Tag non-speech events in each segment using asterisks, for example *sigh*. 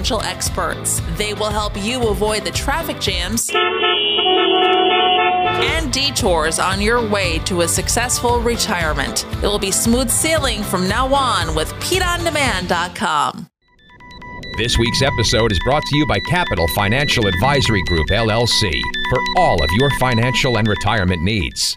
financial experts. They will help you avoid the traffic jams and detours on your way to a successful retirement. It will be smooth sailing from now on with PeteOnDemand.com. This week's episode is brought to you by Capital Financial Advisory Group, LLC, for all of your financial and retirement needs.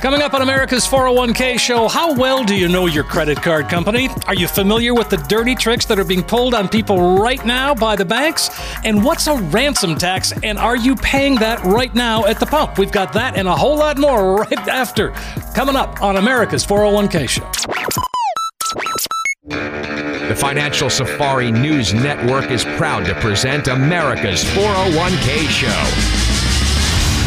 Coming up on America's 401k show, how well do you know your credit card company? Are you familiar with the dirty tricks that are being pulled on people right now by the banks? And what's a ransom tax? And are you paying that right now at the pump? We've got that and a whole lot more *laughs* right after. Coming up on America's 401k show. The Financial Safari News Network is proud to present America's 401k show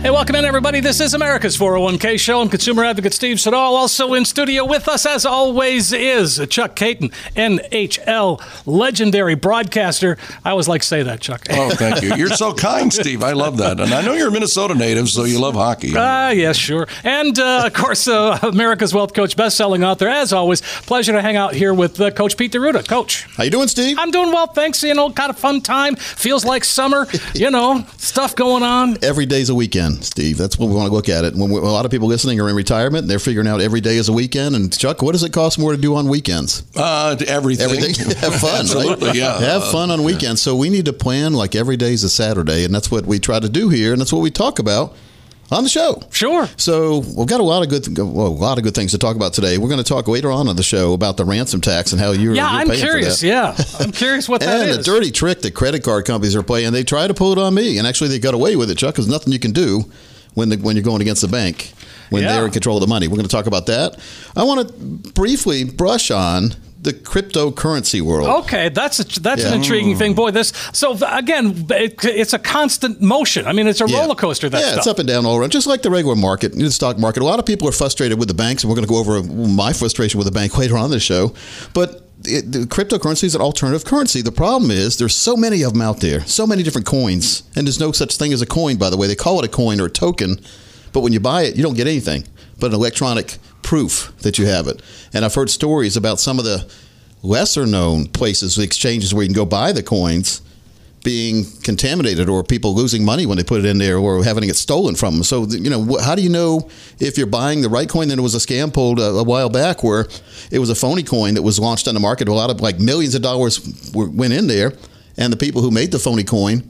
Hey, welcome in, everybody. This is America's 401k show. I'm consumer advocate Steve Siddall. Also in studio with us, as always, is Chuck Kaiton, NHL legendary broadcaster. I always like to say that, Chuck. Oh, thank you. You're so *laughs* kind, Steve. I love that. And I know you're a Minnesota native, so you love hockey. Ah, uh, yes, sure. And, uh, of course, uh, America's Wealth Coach, best-selling author. As always, pleasure to hang out here with uh, Coach Pete D'Arruda. Coach. How you doing, Steve? I'm doing well, thanks. You know, kind of fun time. Feels like summer. you know, stuff going on. Every day's a weekend weekend, Steve. That's what we want to look at it. When a lot of people listening are in retirement, they're figuring out every day is a weekend. And Chuck, what does it cost more to do on weekends? Uh, everything. Everything. *laughs* Have fun, Absolutely, right? yeah. Have fun on weekends. So we need to plan like every day is a Saturday, and that's what we try to do here, and that's what we talk about on the show. Sure. So we've got a lot of good, well, a lot of good things to talk about today. We're going to talk later on in the show about the ransom tax and how you're. Yeah, you're I'm curious. Yeah, I'm curious what that *laughs* and is. the dirty trick that credit card companies are playing. They try to pull it on me, and actually they got away with it, Chuck. There's nothing you can do when the, when you're going against the bank when yeah. they're in control of the money. We're going to talk about that. I want to briefly brush on the cryptocurrency world. Okay, that's a, that's yeah. an intriguing thing, boy. This so again, it, it's a constant motion. I mean, it's a yeah. roller coaster. That yeah, stuff. it's up and down all around, just like the regular market, the stock market. A lot of people are frustrated with the banks, and we're going to go over my frustration with the bank *laughs* later on in the show. But it, the cryptocurrency is an alternative currency. The problem is there's so many of them out there, so many different coins, and there's no such thing as a coin. By the way, they call it a coin or a token, but when you buy it, you don't get anything but an electronic proof that you have it. And I've heard stories about some of the lesser known places, the exchanges where you can go buy the coins being contaminated or people losing money when they put it in there or having it stolen from them. So, you know, how do you know if you're buying the right coin? Then it was a scam pulled a, a, while back where it was a phony coin that was launched on the market. A lot of like millions of dollars were, went in there. And the people who made the phony coin,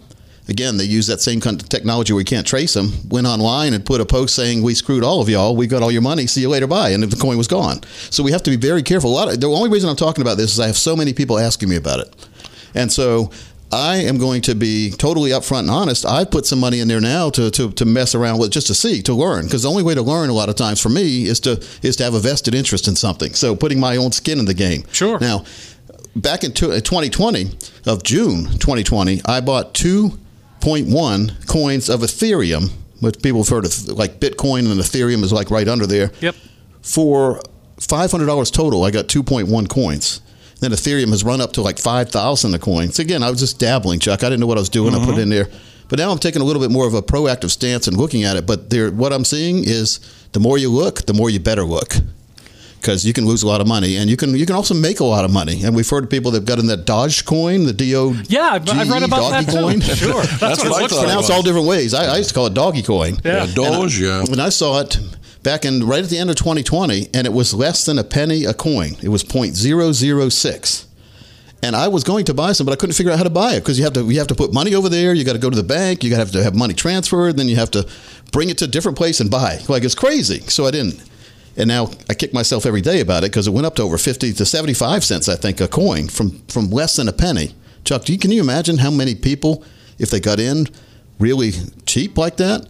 again, they use that same kind of technology where you can't trace them, went online and put a post saying, We screwed all of y'all. We got all your money. See you later. Bye. And the coin was gone. So we have to be very careful. A lot of, the only reason I'm talking about this is I have so many people asking me about it. And so I am going to be totally upfront and honest. I've put some money in there now to, to, to mess around with just to see, to learn. Because the only way to learn a lot of times for me is to is to have a vested interest in something. So putting my own skin in the game. Sure. Now, back in 2020 uh, of June 2020, I bought 2.1 coins of Ethereum, which people have heard of like Bitcoin and Ethereum is like right under there. Yep. For $500 total, I got 2.1 coins. Then Ethereum has run up to like 5,000 a coin. So again, I was just dabbling, Chuck. I didn't know what I was doing. Mm-hmm. I put it in there. But now I'm taking a little bit more of a proactive stance and looking at it. But there, what I'm seeing is the more you look, the more you better look. Because you can lose a lot of money, and you can you can also make a lot of money. And we've heard of people that've got in that Dogecoin, the D O. Yeah, I've, I've read about that too. Coin. *laughs* Sure, that's, That's what, what it I looks thought. like. pronounced all different ways. I, I used to call it doggy coin. Yeah. Yeah, Doge, yeah. When I saw it back in right at the end of 2020, and it was less than a penny a coin. It was 0.006. And I was going to buy some, but I couldn't figure out how to buy it because you have to you have to put money over there. You got to go to the bank. You got to have to have money transferred. Then you have to bring it to a different place and buy. Like it's crazy. So I didn't. And now I kick myself every day about it because it went up to over 50 to 75 cents, I think, a coin from from less than a penny. Chuck, do you, can you imagine how many people, if they got in really cheap like that,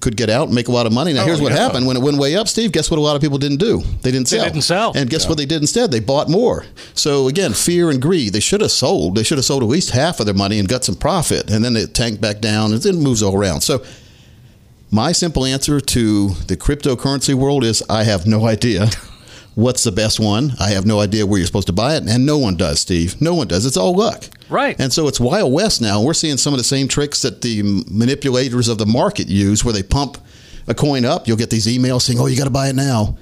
could get out and make a lot of money. Now, Oh, here's what yeah. happened when it went way up, Steve. Guess what? A lot of people didn't do. They didn't They sell. didn't sell. And guess what they did instead? They bought more. So again, fear and greed. They should have sold. They should have sold at least half of their money and got some profit, and then it tanked back down, and then moves all around. So. My simple answer to the cryptocurrency world is I have no idea *laughs* what's the best one. I have no idea where you're supposed to buy it, and no one does, Steve. No one does. It's all luck. Right. And so it's Wild West now. We're seeing some of the same tricks that the manipulators of the market use, where they pump a coin up. You'll get these emails saying, "Oh, you got to buy it now,"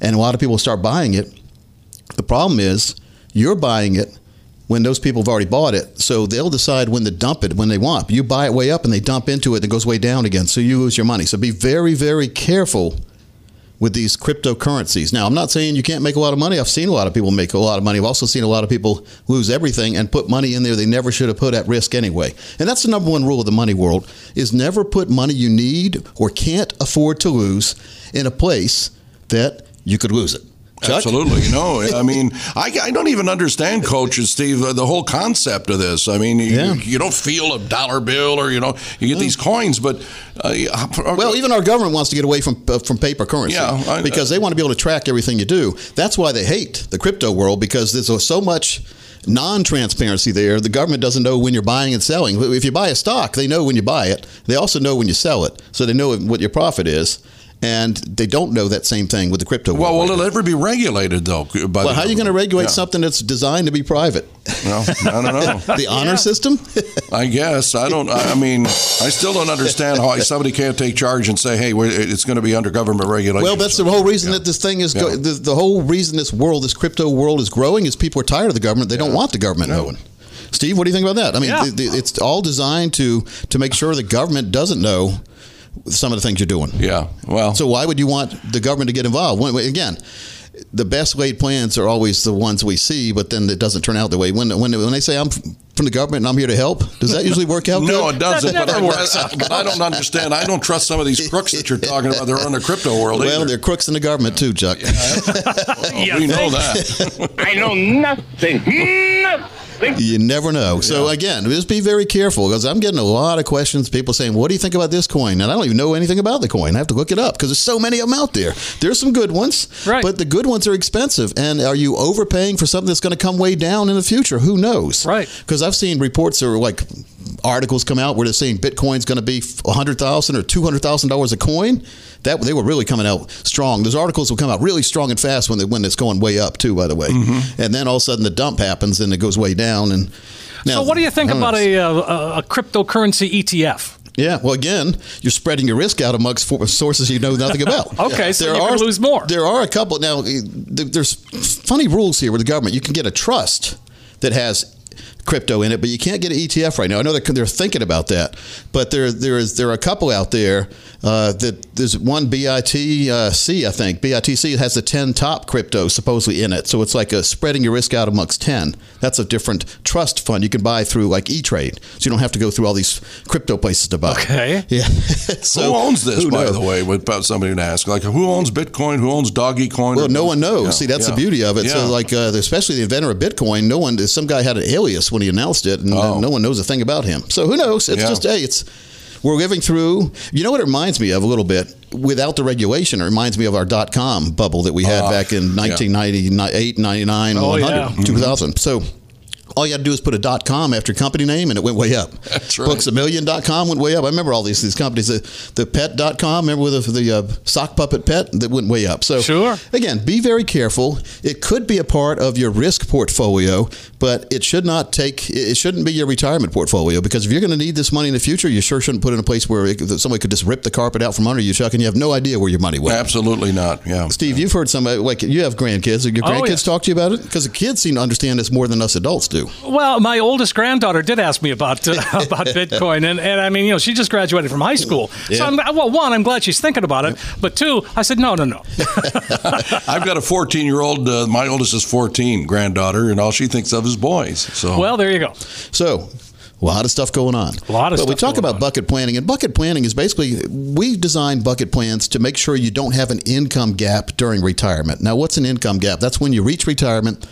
and a lot of people start buying it. The problem is you're buying it when those people have already bought it, so they'll decide when to dump it when they want. You buy it way up, and they dump into it, and it goes way down again. So you lose your money. So be very, very careful with these cryptocurrencies. Now, I'm not saying you can't make a lot of money. I've seen a lot of people make a lot of money. I've also seen a lot of people lose everything and put money in there they never should have put at risk anyway. And that's the number one rule of the money world is never put money you need or can't afford to lose in a place that you could lose it. Chuck? Absolutely. You know, I mean, I, I don't even understand, coaches, Steve, the, the whole concept of this. I mean, you, Yeah. you don't feel a dollar bill or, you know, you get these coins, but. Uh, Well, even our government wants to get away from uh, from paper currency Yeah, I- because they want to be able to track everything you do. That's why they hate the crypto world because there's so much non-transparency there. The government doesn't know when you're buying and selling. If you buy a stock, they know when you buy it. They also know when you sell it, so they know what your profit is. And they don't know that same thing with the crypto world. well, right will it now. ever be regulated, though? By well, the how are you going to regulate Yeah. something that's designed to be private? Well, I don't know. *laughs* the honor system? *laughs* I guess I don't. I I mean, I still don't understand how somebody can't take charge and say, "Hey, we're, it's going to be under government regulation." Well, that's the whole reason that this thing is go- the, the whole reason this world, this crypto world, is growing is people are tired of the government. They don't want the government knowing. Steve, what do you think about that? I mean, Yeah. the, the, it's all designed to to make sure the government doesn't know some of the things you're doing. Yeah. Well, So why would you want the government to get involved? When, again, the best laid plans are always the ones we see, but then it doesn't turn out the way. When when when they say I'm from the government and I'm here to help, does that usually work out? *laughs* No, good? it doesn't. But, never I, works *laughs* but I don't understand. I don't trust some of these crooks that you're talking about. They're in the crypto world. Well, either. they're crooks in the government too, Chuck. *laughs* we know that. I know nothing. You never know. So again, just be very careful because I'm getting a lot of questions. People saying, "What do you think about this coin?" And I don't even know anything about the coin. I have to look it up because there's so many of them out there. There's some good ones, Right. But the good ones are expensive. And are you overpaying for something that's going to come way down in the future? Who knows? Right. Because I've seen reports or like articles come out where they're saying Bitcoin's going to be a hundred thousand or two hundred thousand dollars a coin. That they were really coming out strong. Those articles will come out really strong and fast when they, when it's going way up too. By the way, Mm-hmm. and then all of a sudden the dump happens and it goes way down. And now, So, what do you think about a, uh, a cryptocurrency E ETF? Yeah, well, again, you're spreading your risk out amongst sources you know nothing about. *laughs* Okay, so you could lose more. There are a couple now. eh, There's funny rules here with the government. You can get a trust that has crypto in it, but you can't get an ETF right now. I know they're, they're thinking about that, but there there is there are a couple out there uh, that there's one BITC I think BITC has the ten top crypto supposedly in it, so it's like a spreading your risk out amongst ten. That's a different trust fund you can buy through like E Trade, so you don't have to go through all these crypto places to buy. Okay. *laughs* Yeah. *laughs* so, who owns this, who by knows? the way? Without somebody to ask, like, who owns Bitcoin? Who owns Doggy Coin? Well, no one knows. Yeah, See, that's yeah. the beauty of it. Yeah. So, like, uh, especially the inventor of Bitcoin, no one, some guy had an alias when he announced it, and uh, Oh. no one knows a thing about him. So, who knows? It's Yeah. just, hey, it's we're living through. You know what it reminds me of a little bit? Without the regulation, it reminds me of our dot com bubble that we had Ah, back in yeah. 1998, 99, Oh, 100, yeah. 2000. So, all you had to do is put a dot com after company name and it went way up. *laughs* That's right. Books a million.com went way up. I remember all these these companies. The, the pet.com, remember with the, the uh, sock puppet pet that went way up. So Sure. again, be very careful. It could be a part of your risk portfolio, but it should not take. It shouldn't be your retirement portfolio because if you're going to need this money in the future, you sure shouldn't put it in a place where it, somebody could just rip the carpet out from under you, Chuck, and you have no idea where your money went. Absolutely not. Yeah. Steve, you've heard somebody like you have grandkids. Your Oh, grandkids talk to you about it because the kids seem to understand this more than us adults do. Well, my oldest granddaughter did ask me about uh, *laughs* about Bitcoin, and, and I mean, you know, she just graduated from high school. So, I'm, well, one, I'm glad she's thinking about it, but two, I said, no, no, no. *laughs* I've got a 14 year old. Uh, my oldest is 14, granddaughter, and all she thinks of is boys. So Well, there you go. So, a lot of stuff going on. A lot of but we talk about on. bucket planning, and bucket planning is basically we design bucket plans to make sure you don't have an income gap during retirement. Now, what's an income gap? That's when you reach retirement,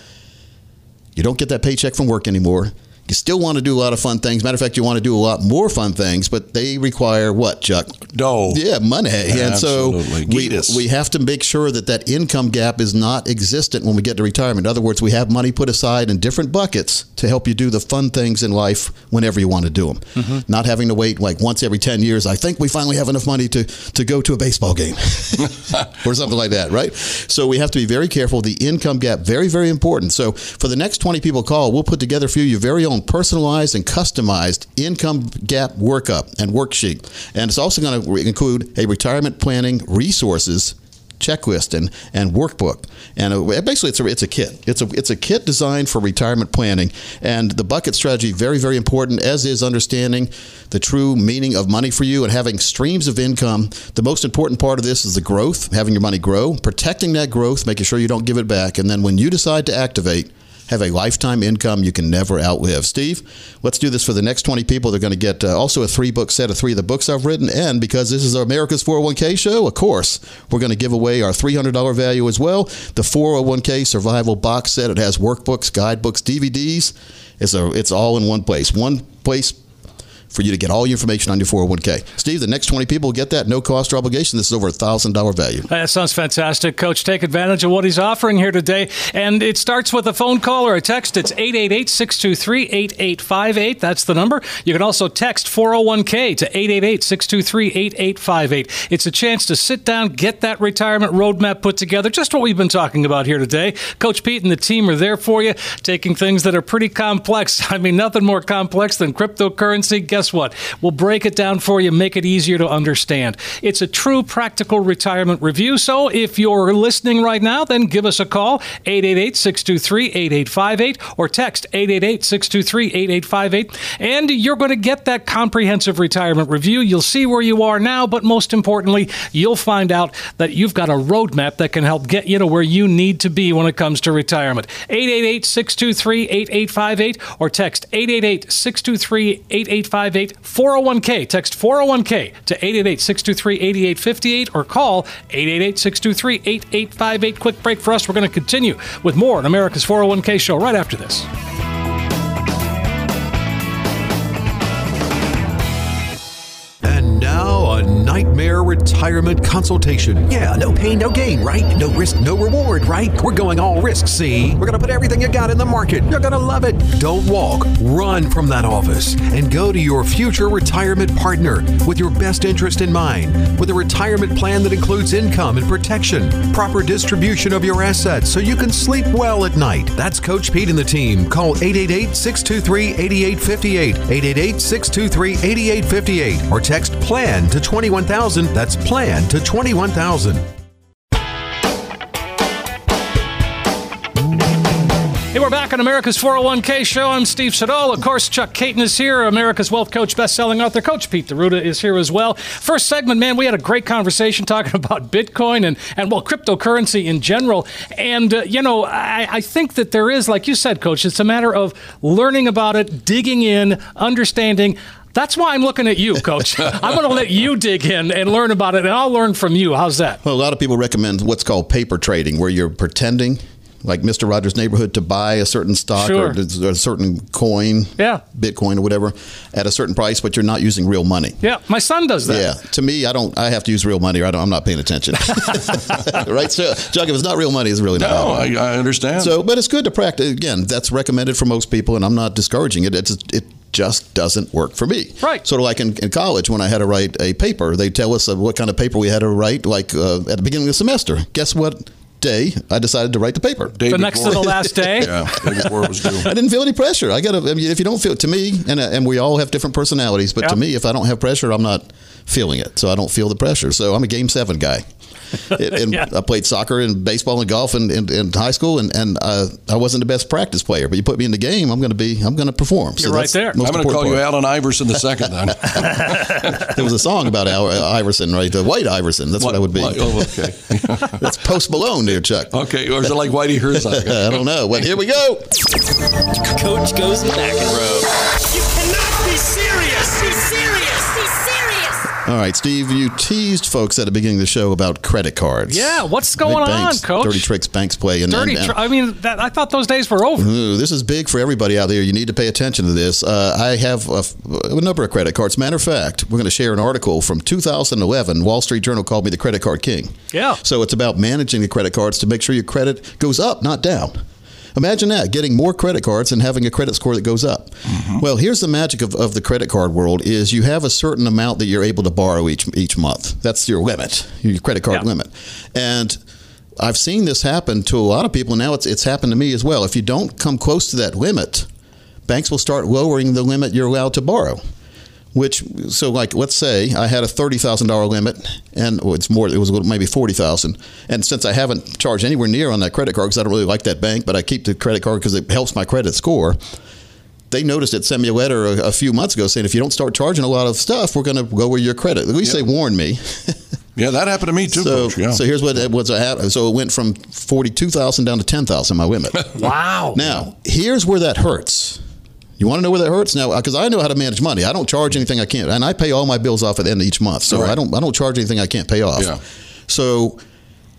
you don't get that paycheck from work anymore. You still want to do a lot of fun things. Matter of fact, you want to do a lot more fun things, but they require what, Chuck? dough. Yeah, money. And so we, we have to make sure that that income gap is not existent when we get to retirement. In other words, we have money put aside in different buckets to help you do the fun things in life whenever you want to do them. Mm-hmm. Not having to wait like once every 10 years. I think we finally have enough money to, to go to a baseball game *laughs* or something like that, right? So we have to be very careful. The income gap, very, very important. So for the next 20 people call, we'll put together for you your very own personalized and customized income gap workup and worksheet. And it's also going to include a retirement planning resources checklist and, and workbook. And uh, basically it's a, it's a kit. It's a it's a kit designed for retirement planning. And the bucket strategy very very important as is understanding the true meaning of money for you and having streams of income. The most important part of this is the growth having your money grow protecting that growth making sure you don't give it back. And then when you decide to activate have a lifetime income you can never outlive. Steve, let's do this for the next 20 people. They're going to get uh, also a three book set of three of the books I've written. And because this is America's 401k show, of course, we're going to give away our $300 value as well. The 401k survival box set. It has workbooks, guidebooks, DVDs. It's, a, it's all in one place. One place for you to get all your information on your 401k. Steve, the next 20 people get that, no cost or obligation. This is over a $1,000 value. That sounds fantastic, Coach. Take advantage of what he's offering here today. And it starts with a phone call or a text. It's 888 623 8858. That's the number. You can also text 401k to 888 623 8858. It's a chance to sit down, get that retirement roadmap put together, just what we've been talking about here today. Coach Pete and the team are there for you, taking things that are pretty complex. *laughs* I mean, nothing more complex than cryptocurrency. Guess what? We'll break it down for you, make it easier to understand. It's a true practical retirement review. So if you're listening right now, then give us a call, 888 623 8858, or text 888 623 8858. And you're going to get that comprehensive retirement review. You'll see where you are now, but most importantly, you'll find out that you've got a roadmap that can help get you to where you need to be when it comes to retirement. 888 623 8858, or text 888 623 8858. 401k, text 401k to 888 623 8858, or call 888 623 8858. Quick break for us. We're going to continue with more on America's 401k show right after this. Nightmare retirement consultation. Yeah, no pain, no gain, right? No risk, no reward, right? We're going all risk, see? We're gonna put everything you got in the market. You're gonna love it. Don't walk, run from that office and go to your future retirement partner with your best interest in mind. With a retirement plan that includes income and protection, proper distribution of your assets so you can sleep well at night. That's Coach Pete and the team. Call 888 623 8858. 888 623 8858 or text PLAN to 21000. That's PLAN to 21000. Hey, we're back on America's 401k show. I'm Steve Siddall. Of course, Chuck Kaiton is here, America's Wealth Coach, best-selling author. Coach Pete D'Arruda is here as well. First segment, man, we had a great conversation talking *laughs* about Bitcoin and, and well, cryptocurrency in general. And, uh, you know, I, I think that there is, like you said, Coach, it's a matter of learning about it, digging in, understanding. That's why I'm looking at you, Coach. *laughs* I'm going to let you dig in and learn about it, and I'll learn from you. How's that? Well, a lot of people recommend what's called paper trading, where you're pretending like Mr. Rogers' neighborhood to buy a certain stock Sure. or a certain coin, Yeah. Bitcoin or whatever, at a certain price, but you're not using real money. Yeah, my son does that. Yeah, to me, I don't. I have to use real money, or I don't, I'm not paying attention. *laughs* *laughs* right, so Chuck, if it's not real money, it's really not. No. I, I understand. So, but it's good to practice. Again, that's recommended for most people, and I'm not discouraging it. It's it just doesn't work for me. Right. Sort of like in, in college when I had to write a paper, they tell us uh, what kind of paper we had to write, like uh, at the beginning of the semester. Guess what day I decided to write the paper? Day The next to the last day. *laughs* Yeah, day before it was due. I didn't feel any pressure. I got to. I mean, if you don't feel to me, and uh, and we all have different personalities, but Yeah. to me, if I don't have pressure, I'm not feeling it. So I don't feel the pressure. So I'm a game seven guy. It- and *laughs* Yeah. I played soccer and baseball and golf in, in, in high school, and and uh, I wasn't the best practice player. But you put me in the game, I'm going to be. I'm going to perform. You're right there. I'm going to call important you part. Allen Iverson the second then. *laughs* There was a song about Al, uh, Iverson, right? The White Iverson. That's what, I would be. Oh, okay. *laughs* That's Post Malone, there, Chuck. okay, or is it like Whitey Herzog? I don't know. But here we go. Coach goes McEnroe. You cannot be serious! Be serious! Be serious! All right, Steve, you teased folks at the beginning of the show about credit cards. Yeah, what's Right, going on, banks, Coach? Dirty tricks banks play. And, Dirty. and, and tr- I mean, that, I thought those days were over. Ooh, this is big for everybody out there. You need to pay attention to this. Uh, I have a, a number of credit cards. Matter of fact, we're going to share an article from 2011. Wall Street Journal called me the credit card king. Yeah. So it's about managing the credit cards to make sure your credit goes up, not down. Imagine that, getting more credit cards and having a credit score that goes up. Mm-hmm. Well, here's the magic of, of the credit card world is you have a certain amount that you're able to borrow each each month. That's your limit, your credit card Yeah. limit. And I've seen this happen to a lot of people. Now it's it's happened to me as well. If you don't come close to that limit, banks will start lowering the limit you're allowed to borrow. Which so like let's say I had a thirty thousand dollar limit and well, it's more it was a little, maybe forty thousand and since I haven't charged anywhere near on that credit card because I don't really like that bank but I keep the credit card because it helps my credit score. They noticed it sent me a letter a, a few months ago saying if you don't start charging a lot of stuff we're going to lower your credit. At least they warned me. *laughs* Yeah, that happened to me too, so Coach. Yeah. so here's what what's happened. So it went from forty two thousand down to ten thousand my limit. *laughs* Wow. Now, here's where that hurts. You want to know where that hurts now? Uh, because I know how to manage money. I don't charge anything I can't, and I pay all my bills off at the end of each month. So Right. I don't I don't charge anything I can't pay off. Yeah. So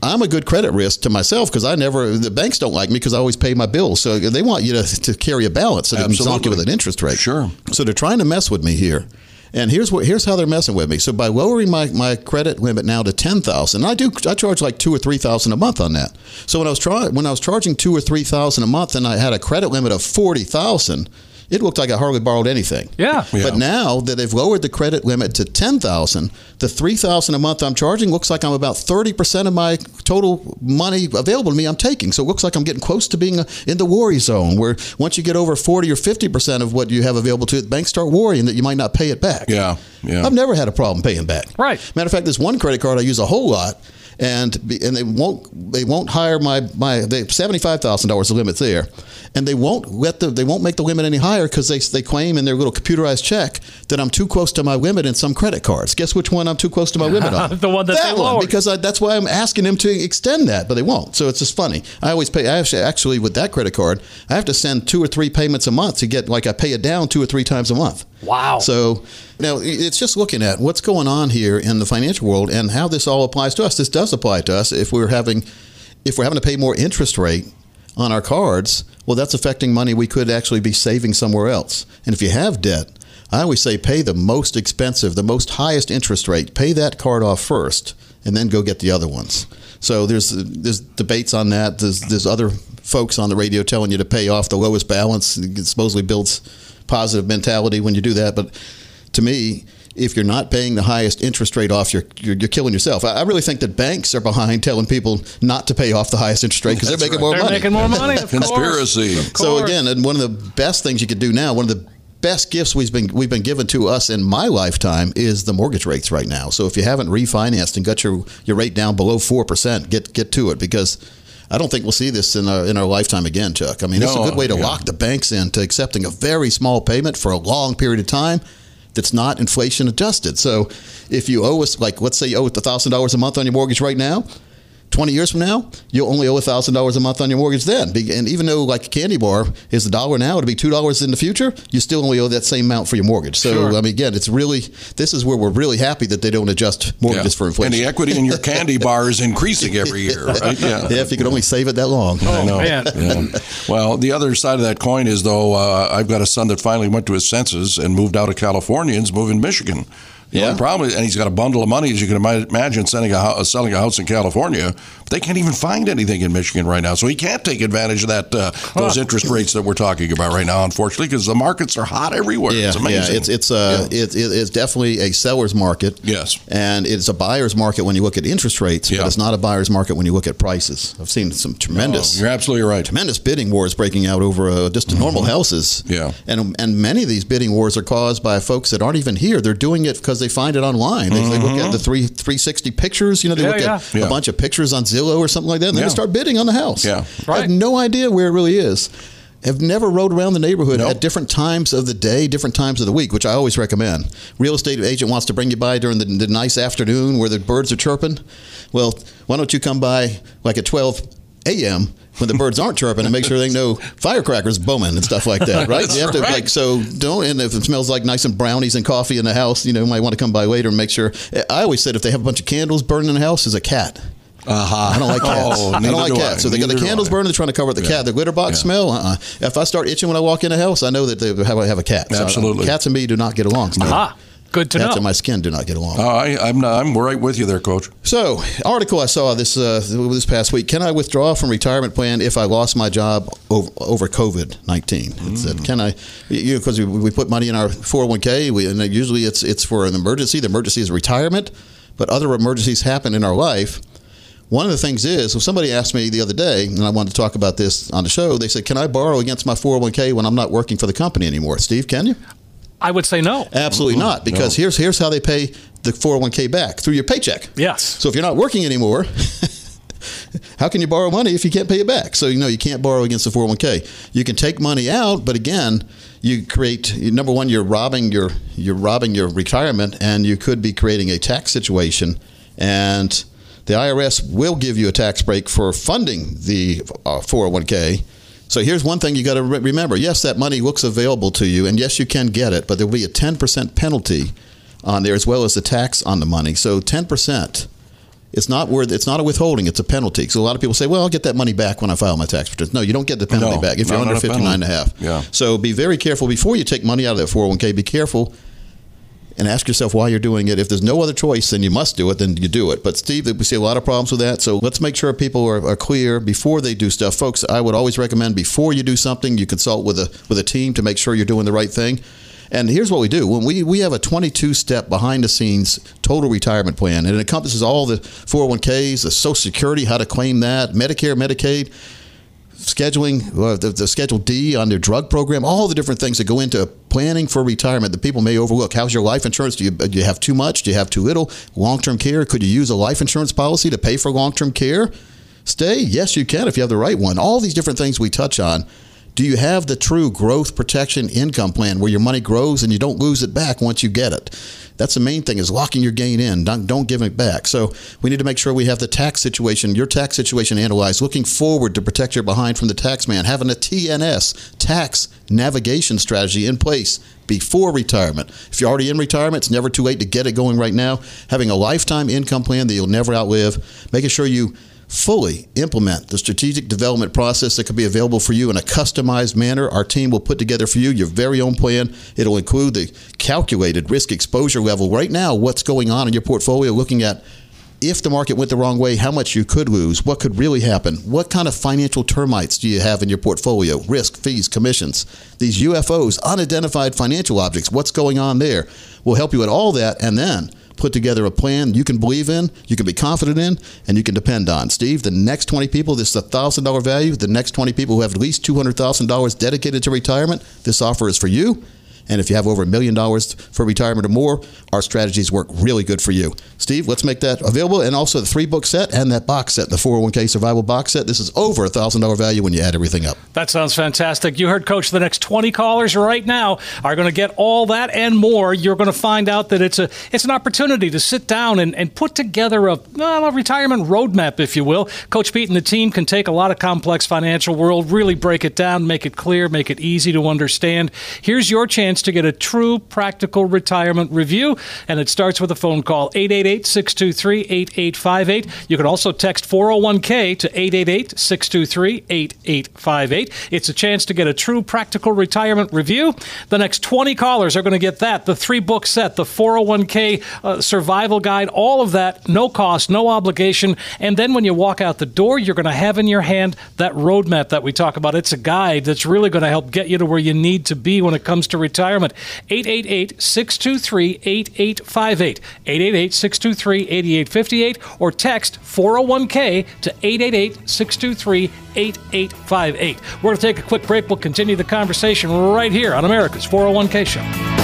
I'm a good credit risk to myself because I never the banks don't like me because I always pay my bills. So they want you to, to carry a balance so they can zonk you with an interest rate. Sure. So they're trying to mess with me here. And here's what here's how they're messing with me. So by lowering my, my credit limit now to ten thousand, I do I charge like two or three thousand a month on that. So when I was trying when I was charging two or three thousand a month and I had a credit limit of forty thousand, it looked like I hardly borrowed anything. Yeah. Yeah. But now that they've lowered the credit limit to ten thousand, the three thousand a month I'm charging looks like I'm about thirty percent of my total money available to me I'm taking. So it looks like I'm getting close to being uh, in the worry zone, where once you get over forty or fifty percent of what you have available to it, banks start worrying that you might not pay it back. Yeah, yeah. I've never had a problem paying back. Right. Matter of fact, there's one credit card I use a whole lot. And be, and they won't they won't hire my my they seventy five thousand dollars the limit there, and they won't let the they won't make the limit any higher because they they claim in their little computerized check that I'm too close to my limit in some credit cards. Guess which one I'm too close to my limit on? *laughs* The one that they one lowered. because I, that's why I'm asking them to extend that, but they won't. So it's just funny. I always pay. I actually, actually with that credit card, I have to send two or three payments a month to get like I pay it down two or three times a month. Wow. So now it's just looking at what's going on here in the financial world and how this all applies to us. This does apply to us if we're having if we're having to pay more interest rate on our cards. Well, that's affecting money we could actually be saving somewhere else. And if you have debt, I always say pay the most expensive, the most highest interest rate. Pay that card off first, and then go get the other ones. So there's there's debates on that. There's there's other folks on the radio telling you to pay off the lowest balance. Supposedly builds positive mentality when you do that. But to me, if you're not paying the highest interest rate off, you're you're, you're killing yourself. I, I really think that banks are behind telling people not to pay off the highest interest rate because they're making right. more They're money. making more money. *laughs* Conspiracy. So again, and one of the best things you could do now, one of the best gifts we've been we've been given to us in my lifetime is the mortgage rates right now. So if you haven't refinanced and got your your rate down below four percent, get get to it because. I don't think we'll see this in our in our lifetime again, Chuck. I mean, it's a good way to yeah. lock the banks into accepting a very small payment for a long period of time that's not inflation adjusted. So, if you owe us, like, let's say you owe thousand dollars a month on your mortgage right now, 20 years from now, you'll only owe $1,000 a month on your mortgage then. And even though like a candy bar is a dollar now, it'll be $2 in the future, you still only owe that same amount for your mortgage. So, Sure. I mean, again, it's really, this is where we're really happy that they don't adjust mortgages for inflation. And the equity in your candy *laughs* bar is increasing every year, right? *laughs* yeah, if you could only save it that long. I know. man. Yeah. Well, the other side of that coin is, though, uh, I've got a son that finally went to his senses and moved out of California and is moving to Michigan. The Yeah. problem, is, and he's got a bundle of money, as you can imagine, selling a, selling a house in California. But they can't even find anything in Michigan right now, so he can't take advantage of that uh, those interest rates that we're talking about right now. Unfortunately, because the markets are hot everywhere. Yeah, it's amazing. yeah, it's it's uh, Yeah. it, it, it's definitely a seller's market. Yes. and it's a buyer's market when you look at interest rates, Yeah. but it's not a buyer's market when you look at prices. I've seen some tremendous. Oh, you're absolutely right. Tremendous bidding wars breaking out over uh, just normal houses. Mm-hmm. Yeah. and and many of these bidding wars are caused by folks that aren't even here. They're doing it because they find it online. They, they look at the three three sixty pictures. You know, they Yeah, look yeah. at Mm-hmm. Yeah. a bunch of pictures on Zillow or something like that, and they start bidding on the house. Yeah. I have no idea where it really is. Have never rode around the neighborhood Nope. at different times of the day, different times of the week, which I always recommend. Real estate agent wants to bring you by during the, the nice afternoon where the birds are chirping. Well, why don't you come by like at 12 a.m. when the birds aren't chirping and make sure they know firecrackers booming and stuff like that, right? You have to right. like so don't and if it smells like nice and brownies and coffee in the house, you know, you might want to come by later and make sure. I always said if they have a bunch of candles burning in the house, is a cat. Uh-huh. I don't like cats. Oh, I don't like do cats. So they got the candles burning. They're trying to cover up the cat. The glitter box Yeah. smell. Uh-uh. If I start itching when I walk in the house, I know that they have, have a cat. So, Absolutely. cats and me do not get along. So Ah, good to Cats know. and my skin do not get along. Oh, I, I'm, not, I'm right with you there, Coach. So, article I saw this uh, this past week. Can I withdraw from retirement plan if I lost my job over, over COVID nineteen? It Mm. said, can I? You know, because we, we put money in our four hundred one k. We and usually it's it's for an emergency. The emergency is retirement, but other emergencies happen in our life. One of the things is, if somebody asked me the other day, and I wanted to talk about this on the show, they said, "Can I borrow against my 401k when I'm not working for the company anymore?" Steve, can you? I would say no. Absolutely not, because here's here's how they pay the 401k back through your paycheck. Yes. So if you're not working anymore, *laughs* how can you borrow money if you can't pay it back? So you know you can't borrow against the 401k. You can take money out, but again, you create number one, you're robbing your you're robbing your retirement, and you could be creating a tax situation, and the IRS will give you a tax break for funding the uh, 401k. So here's one thing you got to re- remember. Yes, that money looks available to you, and yes, you can get it, but there will be a 10% penalty on there as well as the tax on the money. So 10%. It's not worth. It's not a withholding. It's a penalty. So a lot of people say, "Well, I'll get that money back when I file my tax returns." No, you don't get the penalty No, back if you're under a penalty. 59 and a half. Yeah. So be very careful before you take money out of that 401k. Be careful and ask yourself why you're doing it. If there's no other choice, then you must do it. Then you do it. But Steve, we see a lot of problems with that. So let's make sure people are, are clear before they do stuff, folks. I would always recommend before you do something, you consult with a with a team to make sure you're doing the right thing. And here's what we do: when we we have a 22 step behind the scenes total retirement plan, and it encompasses all the 401ks, the Social Security, how to claim that, Medicare, Medicaid scheduling, uh, the, the Schedule D on their drug program, all the different things that go into planning for retirement that people may overlook. How's your life insurance? Do you, do you have too much? Do you have too little? Long term care? Could you use a life insurance policy to pay for long term care? Stay? Yes, you can if you have the right one. All these different things we touch on. Do you have the true growth protection income plan where your money grows and you don't lose it back once you get it? That's the main thing is locking your gain in. Don't, don't give it back. So we need to make sure we have the tax situation, your tax situation analyzed, looking forward to protect your behind from the tax man, having a TNS, tax navigation strategy in place before retirement. If you're already in retirement, it's never too late to get it going right now. Having a lifetime income plan that you'll never outlive, making sure you fully implement the strategic development process that could be available for you in a customized manner. Our team will put together for you your very own plan. It'll include the calculated risk exposure level. Right now, what's going on in your portfolio, looking at if the market went the wrong way, how much you could lose, what could really happen, what kind of financial termites do you have in your portfolio, risk, fees, commissions, these UFOs, unidentified financial objects, what's going on there. We'll help you with all that and then put together a plan you can believe in, you can be confident in, and you can depend on. Steve, the next 20 people, this is a $1,000 value. The next 20 people who have at least $200,000 dedicated to retirement, this offer is for you. And if you have over a million dollars for retirement or more, our strategies work really good for you. Steve, let's make that available. And also the three book set and that box set, the 401k survival box set. This is over a $1,000 value when you add everything up. That sounds fantastic. You heard, Coach, the next 20 callers right now are going to get all that and more. You're going to find out that it's a it's an opportunity to sit down and, and put together a, well, a retirement roadmap, if you will. Coach Pete and the team can take a lot of complex financial world, really break it down, make it clear, make it easy to understand. Here's your chance to get a true practical retirement review, and it starts with a phone call 888 623 8858. You can also text 401k to 888 623 8858. It's a chance to get a true practical retirement review. The next 20 callers are going to get that the three book set, the 401k uh, survival guide, all of that, no cost, no obligation. And then when you walk out the door, you're going to have in your hand that roadmap that we talk about. It's a guide that's really going to help get you to where you need to be when it comes to retirement. 888 623 8858. 888 623 8858 or text 401k to 888 623 8858. We're going to take a quick break. We'll continue the conversation right here on America's 401k Show.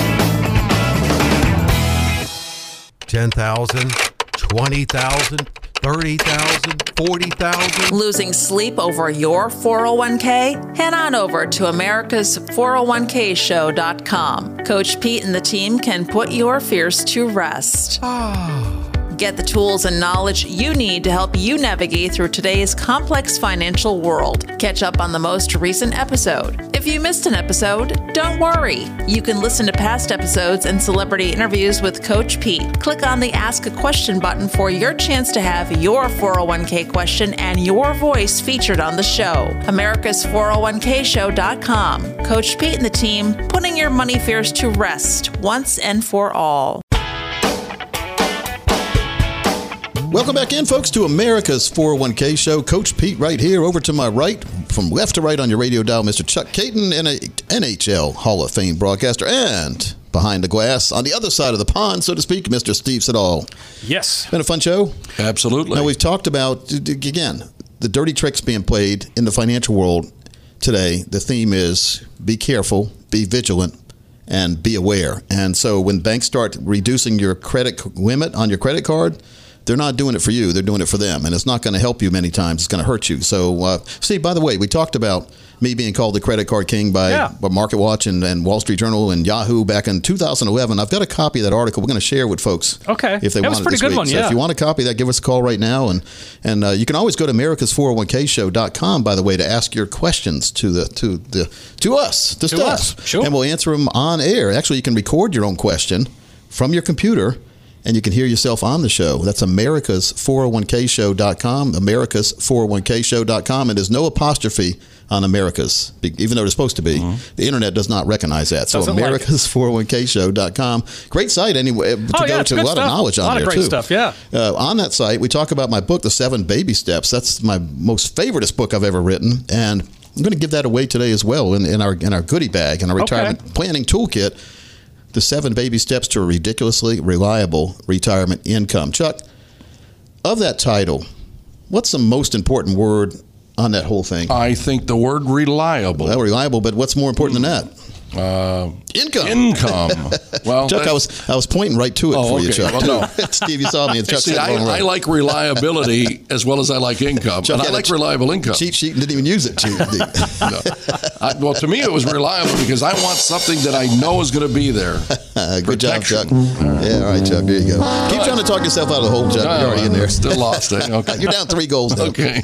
10,000, 20,000, 30,000, 40,000. Losing sleep over your 401k? Head on over to America's 401kshow.com. Coach Pete and the team can put your fears to rest. Ah. Get the tools and knowledge you need to help you navigate through today's complex financial world. Catch up on the most recent episode. If you missed an episode, don't worry. You can listen to past episodes and celebrity interviews with Coach Pete. Click on the Ask a Question button for your chance to have your 401k question and your voice featured on the show. America's 401kshow.com. Coach Pete and the team putting your money fears to rest once and for all. Welcome back in, folks, to America's 401k show. Coach Pete right here. Over to my right, from left to right on your radio dial, Mr. Chuck Kaiton, NHL Hall of Fame broadcaster, and behind the glass on the other side of the pond, so to speak, Mr. Steve Siddall. Yes. Been a fun show? Absolutely. Now, we've talked about, again, the dirty tricks being played in the financial world today. The theme is be careful, be vigilant, and be aware. And so when banks start reducing your credit limit on your credit card, they're not doing it for you. They're doing it for them, and it's not going to help you many times. It's going to hurt you. So, uh, Steve, by the way, we talked about me being called the credit card king by, Yeah. by Market Watch and, and Wall Street Journal and Yahoo back in 2011. I've got a copy of that article. We're going to share with folks. Okay. If they That want was it pretty good week. one, So yeah. if you want a copy of that, give us a call right now. And and uh, you can always go to americas401kshow.com, by the way, to ask your questions to the to the to us, to, To us, sure. And we'll answer them on air. Actually, you can record your own question from your computer and you can hear yourself on the show. That's America's401kshow.com, America's401kshow.com, and there's no apostrophe on America's, even though it's supposed to be. The internet does not recognize that. So Mm-hmm. Doesn't like. America's401kshow.com. Great site anyway to Oh, yeah, go to. A lot stuff. of knowledge on A lot of there great too. stuff, yeah. Uh, on that site, we talk about my book, The Seven Baby Steps. That's my most favoriteest book I've ever written, and I'm going to give that away today as well in, in our in our goodie bag in our Okay. retirement planning toolkit. The seven baby steps to a ridiculously reliable retirement income. Chuck, of that title, what's the most important word on that whole thing? I think the word reliable. well, reliable, but what's more important than that? Uh, Income. income. *laughs* Well, Chuck, I was I was pointing right to it Oh, for you, okay. Chuck. Well, no. *laughs* Steve, you saw me. Chuck See, I, I like reliability as well as I like income, Chuck and I like ch- reliable income. Cheat sheet didn't even use it. Cheat. *laughs* No. I, well, to me, it was reliable because I want something that I know is going to be there. Good job, Chuck. Protection. Yeah, all right, Chuck. There you go. Keep trying to talk yourself out of the hole, Chuck. You're already in there. Still lost. Eh? Okay. You're down three goals now. Okay.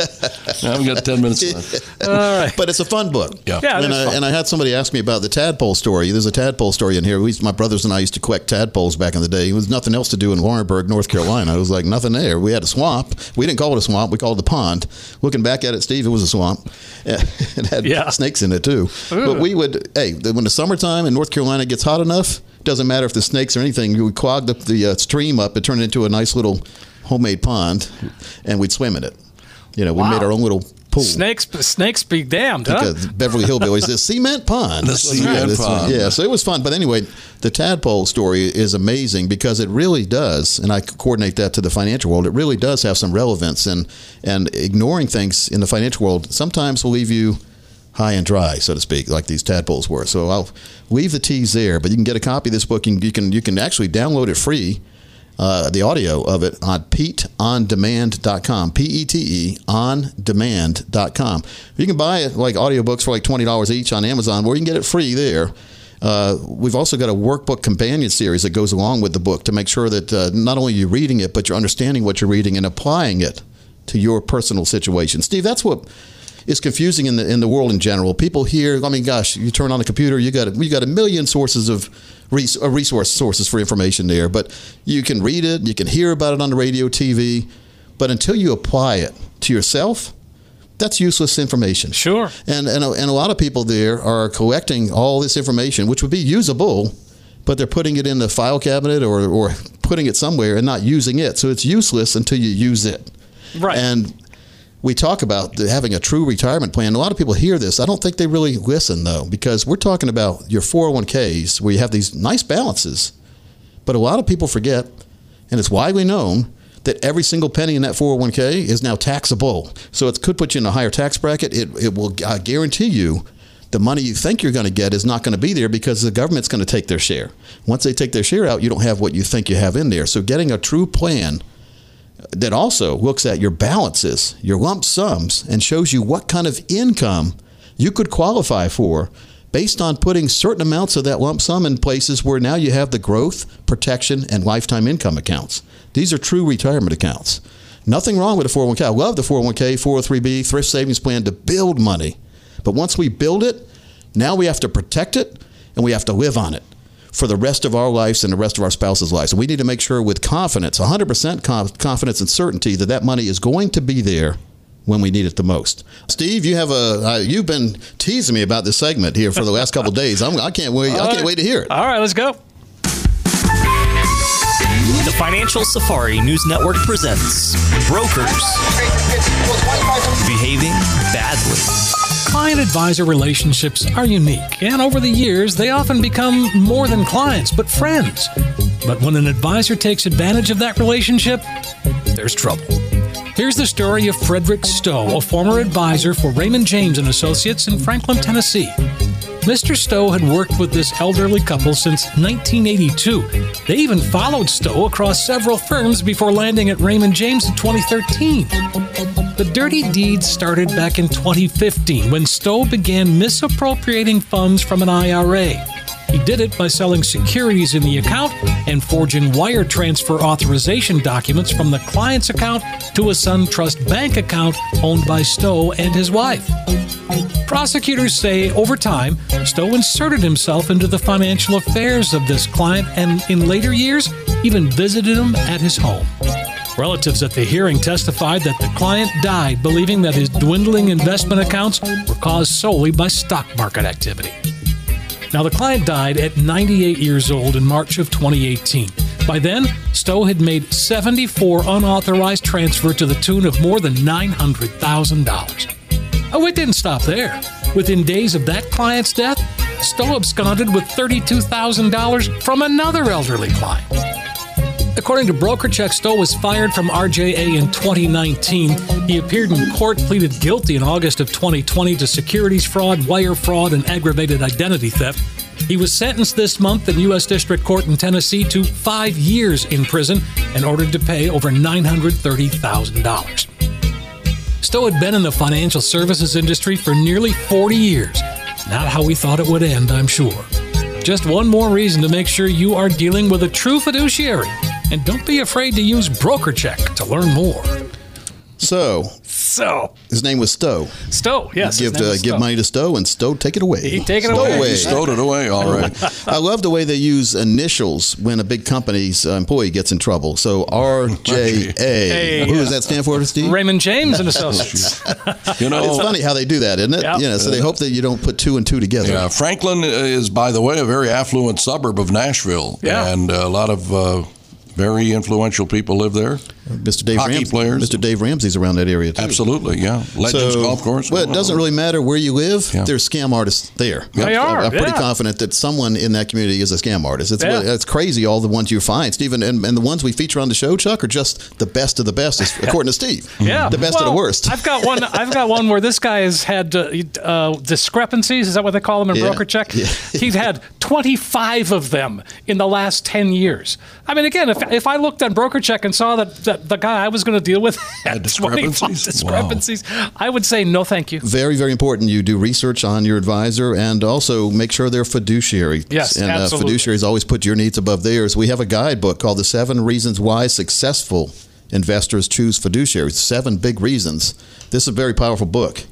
I've got 10 minutes left. All right. But it's a fun book. Yeah. Yeah, and, I, fun. and I had somebody ask me about the tadpole story. There's a tadpole story in here. We, my brothers and I used to collect tadpoles back in the day. There was nothing else to do in Warrenburg, North Carolina. It was like nothing there. We had a swamp. We didn't call it a swamp. We called it a pond. Looking back at it, Steve, it was a swamp. *laughs* It had Yeah. snakes in it too. But we would, hey, when the summertime in North Carolina gets hot enough, doesn't matter if the snakes or anything. We would clog the, the uh, stream up and turn it into a nice little homemade pond, and we'd swim in it. You know, we made our own little pool. Snakes, snakes be damned, huh? Like Beverly Hillbillies, the cement pond. *laughs* The cement yeah, this one. pond. Yeah, so it was fun. But anyway, the tadpole story is amazing because it really does, and I coordinate that to the financial world. It really does have some relevance, and and ignoring things in the financial world sometimes will leave you high and dry, so to speak, like these tadpoles were. So I'll leave the T's there, but you can get a copy of this book. And you can you can actually download it free, uh, the audio of it on PeteOnDemand.com. P E T E on demand.com. You can buy it like audiobooks for like twenty dollars each on Amazon, or you can get it free there. Uh, we've also got a workbook companion series that goes along with the book to make sure that uh, not only you're reading it, but you're understanding what you're reading and applying it to your personal situation. Steve, that's what is confusing in the in the world in general. People hear, I mean, gosh, you turn on a computer, you got you got a million sources of res, uh, resource sources for information there, but you can read it, you can hear about it on the radio, TV, but until you apply it to yourself, that's useless information. Sure. And and a, and a lot of people there are collecting all this information, which would be usable, but they're putting it in the file cabinet or or putting it somewhere and not using it. So it's useless until you use it. Right. And we talk about having a true retirement plan. A lot of people hear this. I don't think they really listen though, because we're talking about your 401ks where you have these nice balances. But a lot of people forget, and it's widely known, that every single penny in that 401k is now taxable. So it could put you in a higher tax bracket. It, it will uh, guarantee you the money you think you're going to get is not going to be there because the government's going to take their share. Once they take their share out, you don't have what you think you have in there. So getting a true plan that also looks at your balances, your lump sums, and shows you what kind of income you could qualify for based on putting certain amounts of that lump sum in places where now you have the growth, protection, and lifetime income accounts. These are true retirement accounts. Nothing wrong with a 401k. I love the 401k, 403b, thrift savings plan to build money. But once we build it, now we have to protect it and we have to live on it for the rest of our lives and the rest of our spouse's lives. And we need to make sure with confidence, 100% confidence and certainty that that money is going to be there when we need it the most. Steve, you have a uh, you've been teasing me about this segment here for the last couple of days. I'm, I can't wait. I can't wait to hear it. All right, let's go. The Financial Safari News Network presents Brokers Behaving Badly. Client advisor relationships are unique, and over the years, they often become more than clients, but friends. But when an advisor takes advantage of that relationship, there's trouble. Here's the story of Frederick Stowe, a former advisor for Raymond James and Associates in Franklin, Tennessee. Mr. Stowe had worked with this elderly couple since 1982. They even followed Stowe across several firms before landing at Raymond James in 2013. The dirty deeds started back in 2015 when Stowe began misappropriating funds from an IRA. He did it by selling securities in the account and forging wire transfer authorization documents from the client's account to a SunTrust bank account owned by Stowe and his wife. Prosecutors say over time, Stowe inserted himself into the financial affairs of this client and in later years even visited him at his home. Relatives at the hearing testified that the client died believing that his dwindling investment accounts were caused solely by stock market activity. Now, the client died at 98 years old in March of 2018. By then, Stowe had made 74 unauthorized transfers to the tune of more than $900,000. Oh, it didn't stop there. Within days of that client's death, Stowe absconded with $32,000 from another elderly client. According to BrokerCheck, Stowe was fired from RJA in 2019. He appeared in court, pleaded guilty in August of 2020 to securities fraud, wire fraud, and aggravated identity theft. He was sentenced this month in U.S. District Court in Tennessee to five years in prison and ordered to pay over $930,000. Stowe had been in the financial services industry for nearly 40 years. Not how we thought it would end, I'm sure. Just one more reason to make sure you are dealing with a true fiduciary. And don't be afraid to use BrokerCheck to learn more. So, So, his name was Stowe. Stowe, yes. give uh, give Stowe. money to Stowe, and Stowe take it away. He take it Stow away. He stowed it away. All right. *laughs* I love the way they use initials when a big company's uh, employee gets in trouble. So RJA. *laughs* Hey, Who yeah. does that stand for, Steve? Raymond James and Associates. *laughs* You know, It's funny how they do that, isn't it? Yep. Yeah. So they hope that you don't put two and two together. Yeah, Franklin is, by the way, a very affluent suburb of Nashville, Yeah. and a lot of uh, very influential people live there. Mr. Dave Hockey Ramsey, players. Mr. Dave Ramsey's around that area too. Absolutely, yeah. Legends So, Golf Course. Well, it doesn't really matter where you live. Yeah. There's scam artists there. They I'm- are, I'm pretty yeah. confident that someone in that community is a scam artist. It's Yeah. it's crazy all the ones you find, Stephen, and, and the ones we feature on the show, Chuck, are just the best of the best, according to Steve. *laughs* Yeah, the best of the worst. I've got one. I've got one where this guy has had uh, uh, discrepancies. Is that what they call them in Yeah. BrokerCheck? Yeah. He's had 25 of them in the last 10 years. I mean, again, if, if I looked on BrokerCheck and saw that, that the guy I was going to deal with *laughs* had 25 discrepancies? discrepancies, I would say no, thank you. very, very important. You do research on your advisor and also make sure they're fiduciary. Yes, and uh, absolutely. fiduciaries always put your needs above theirs. We have a guidebook called "The Seven Reasons Why Successful Investors Choose Fiduciaries." Seven big reasons. This is a very powerful book.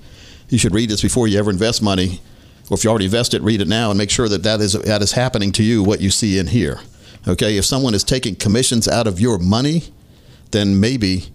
You should read this before you ever invest money, or if you already invested, read it now and make sure that that is that is happening to you. What you see in here. Okay, if someone is taking commissions out of your money, then maybe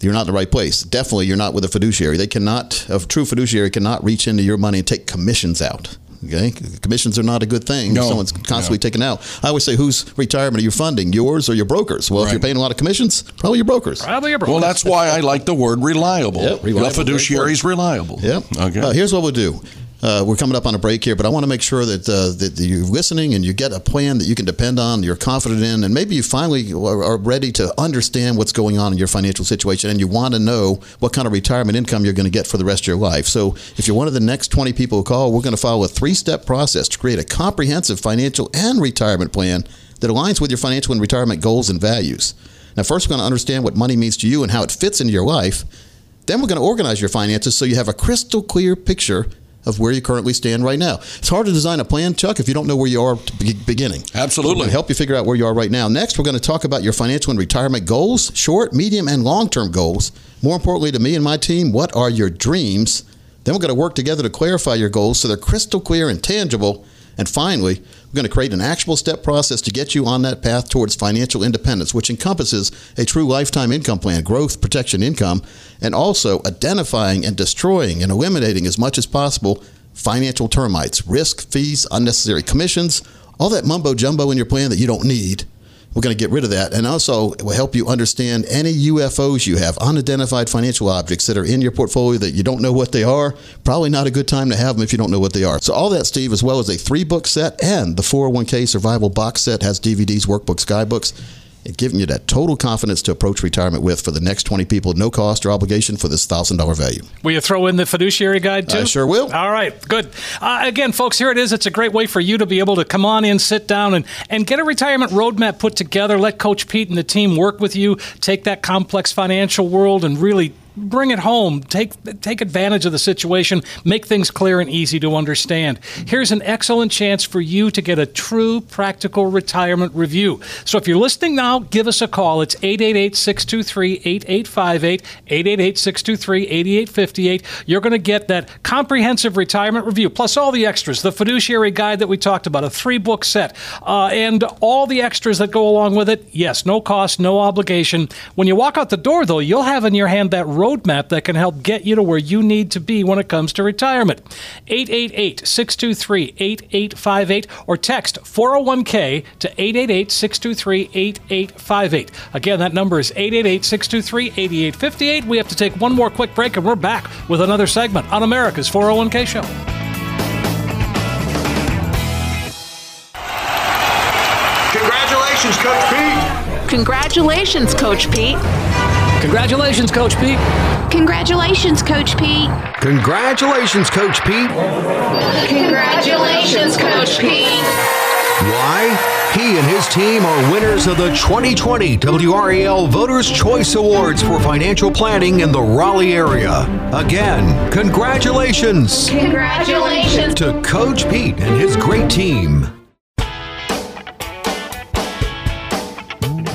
you're not in the right place. Definitely, you're not with a fiduciary. They cannot, a true fiduciary cannot reach into your money and take commissions out. Okay, commissions are not a good thing. No. Someone's constantly taking out. I always say, whose retirement are you funding, yours or your brokers? Well, if you're paying a lot of commissions, probably your brokers. Probably a broker. Well, that's why I like the word reliable. Yep, reliable, The fiduciary is reliable. Yep. Okay. Uh, here's what we'll do. Uh, we're coming up on a break here, but I want to make sure that uh, that you're listening and you get a plan that you can depend on, you're confident in, and maybe you finally are, ready to understand what's going on in your financial situation, and you want to know what kind of retirement income you're going to get for the rest of your life. So, if you're one of the next 20 people who call, we're going to follow a three-step process to create a comprehensive financial and retirement plan that aligns with your financial and retirement goals and values. Now, first, we're going to understand what money means to you and how it fits into your life. Then we're going to organize your finances so you have a crystal clear picture of where you currently stand right now. It's hard to design a plan, Chuck, if you don't know where you are at the be- beginning. Absolutely. To help you figure out where you are right now. Next, we're going to talk about your financial and retirement goals, short, medium, and long term goals. More importantly to me and my team, what are your dreams? Then we're going to work together to clarify your goals so they're crystal clear and tangible. And finally, we're going to create an actionable step process to get you on that path towards financial independence, which encompasses a true lifetime income plan, growth, protection, income, and also identifying and destroying and eliminating as much as possible financial termites, risk, fees, unnecessary commissions, all that mumbo jumbo in your plan that you don't need. We're going to get rid of that. And also, it will help you understand any UFOs you have, unidentified financial objects that are in your portfolio that you don't know what they are. Probably not a good time to have them if you don't know what they are. So, all that, Steve, as well as a three book set and the 401k survival box set has DVDs, workbooks, guidebooks. It giving you that total confidence to approach retirement with for the next 20 people, no cost or obligation for this $1,000 value. Will you throw in the fiduciary guide too? I sure will. All right, good. Uh, again, folks, here it is. It's a great way for you to be able to come on in, sit down, and, and get a retirement roadmap put together. Let Coach Pete and the team work with you, take that complex financial world and really bring it home. Take take advantage of the situation. Make things clear and easy to understand. Here's an excellent chance for you to get a true practical retirement review. So if you're listening now, give us a call. It's 888-623-8858, 888-623-8858. You're going to get that comprehensive retirement review plus all the extras, the fiduciary guide that we talked about, a three-book set, uh, and all the extras that go along with it. Yes, no cost, no obligation. When you walk out the door though, you'll have in your hand that roadmap that can help get you to where you need to be when it comes to retirement. 888 623 8858 or text 401k to 888 623 8858. Again, that number is 888 623 8858. We have to take one more quick break and we're back with another segment on America's 401k show. Congratulations, Coach Pete. Congratulations, Coach Pete. Congratulations, Coach Pete. Congratulations, Coach Pete. Congratulations, Coach Pete. Congratulations, Coach Pete. Why? He and his team are winners of the 2020 WRAL Voters' Choice Awards for financial planning in the Raleigh area. Again, congratulations Congratulations. to Coach Pete and his great team.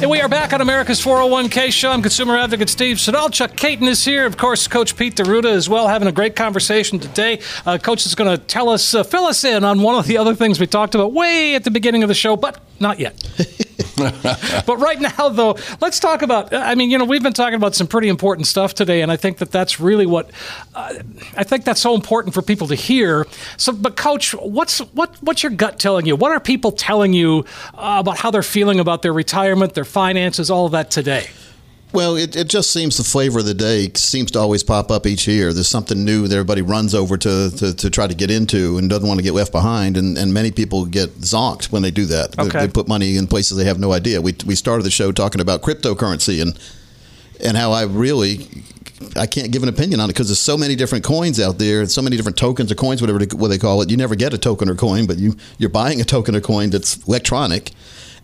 And we are back on America's 401k show. I'm consumer advocate Steve Siddall. Chuck Kaiton is here. Of course, Coach Pete D'Arruda as well, having a great conversation today. Uh, Coach is going to tell us, uh, fill us in on one of the other things we talked about way at the beginning of the show, but not yet. *laughs* *laughs* but right now, though, let's talk about. I mean, you know, we've been talking about some pretty important stuff today, and I think that that's really what uh, I think that's so important for people to hear. So, but Coach, what's what what's your gut telling you? What are people telling you uh, about how they're feeling about their retirement, their finances, all of that today? Well, it, it just seems the flavor of the day seems to always pop up each year. There's something new that everybody runs over to, to, to try to get into and doesn't want to get left behind. And, and many people get zonked when they do that. They- Okay. They, put money in places they have no idea. We, we started the show talking about cryptocurrency and and how I really I can't give an opinion on it because there's so many different coins out there and so many different tokens or coins, whatever they, what they call it. You never get a token or coin, but you you're buying a token or coin that's electronic,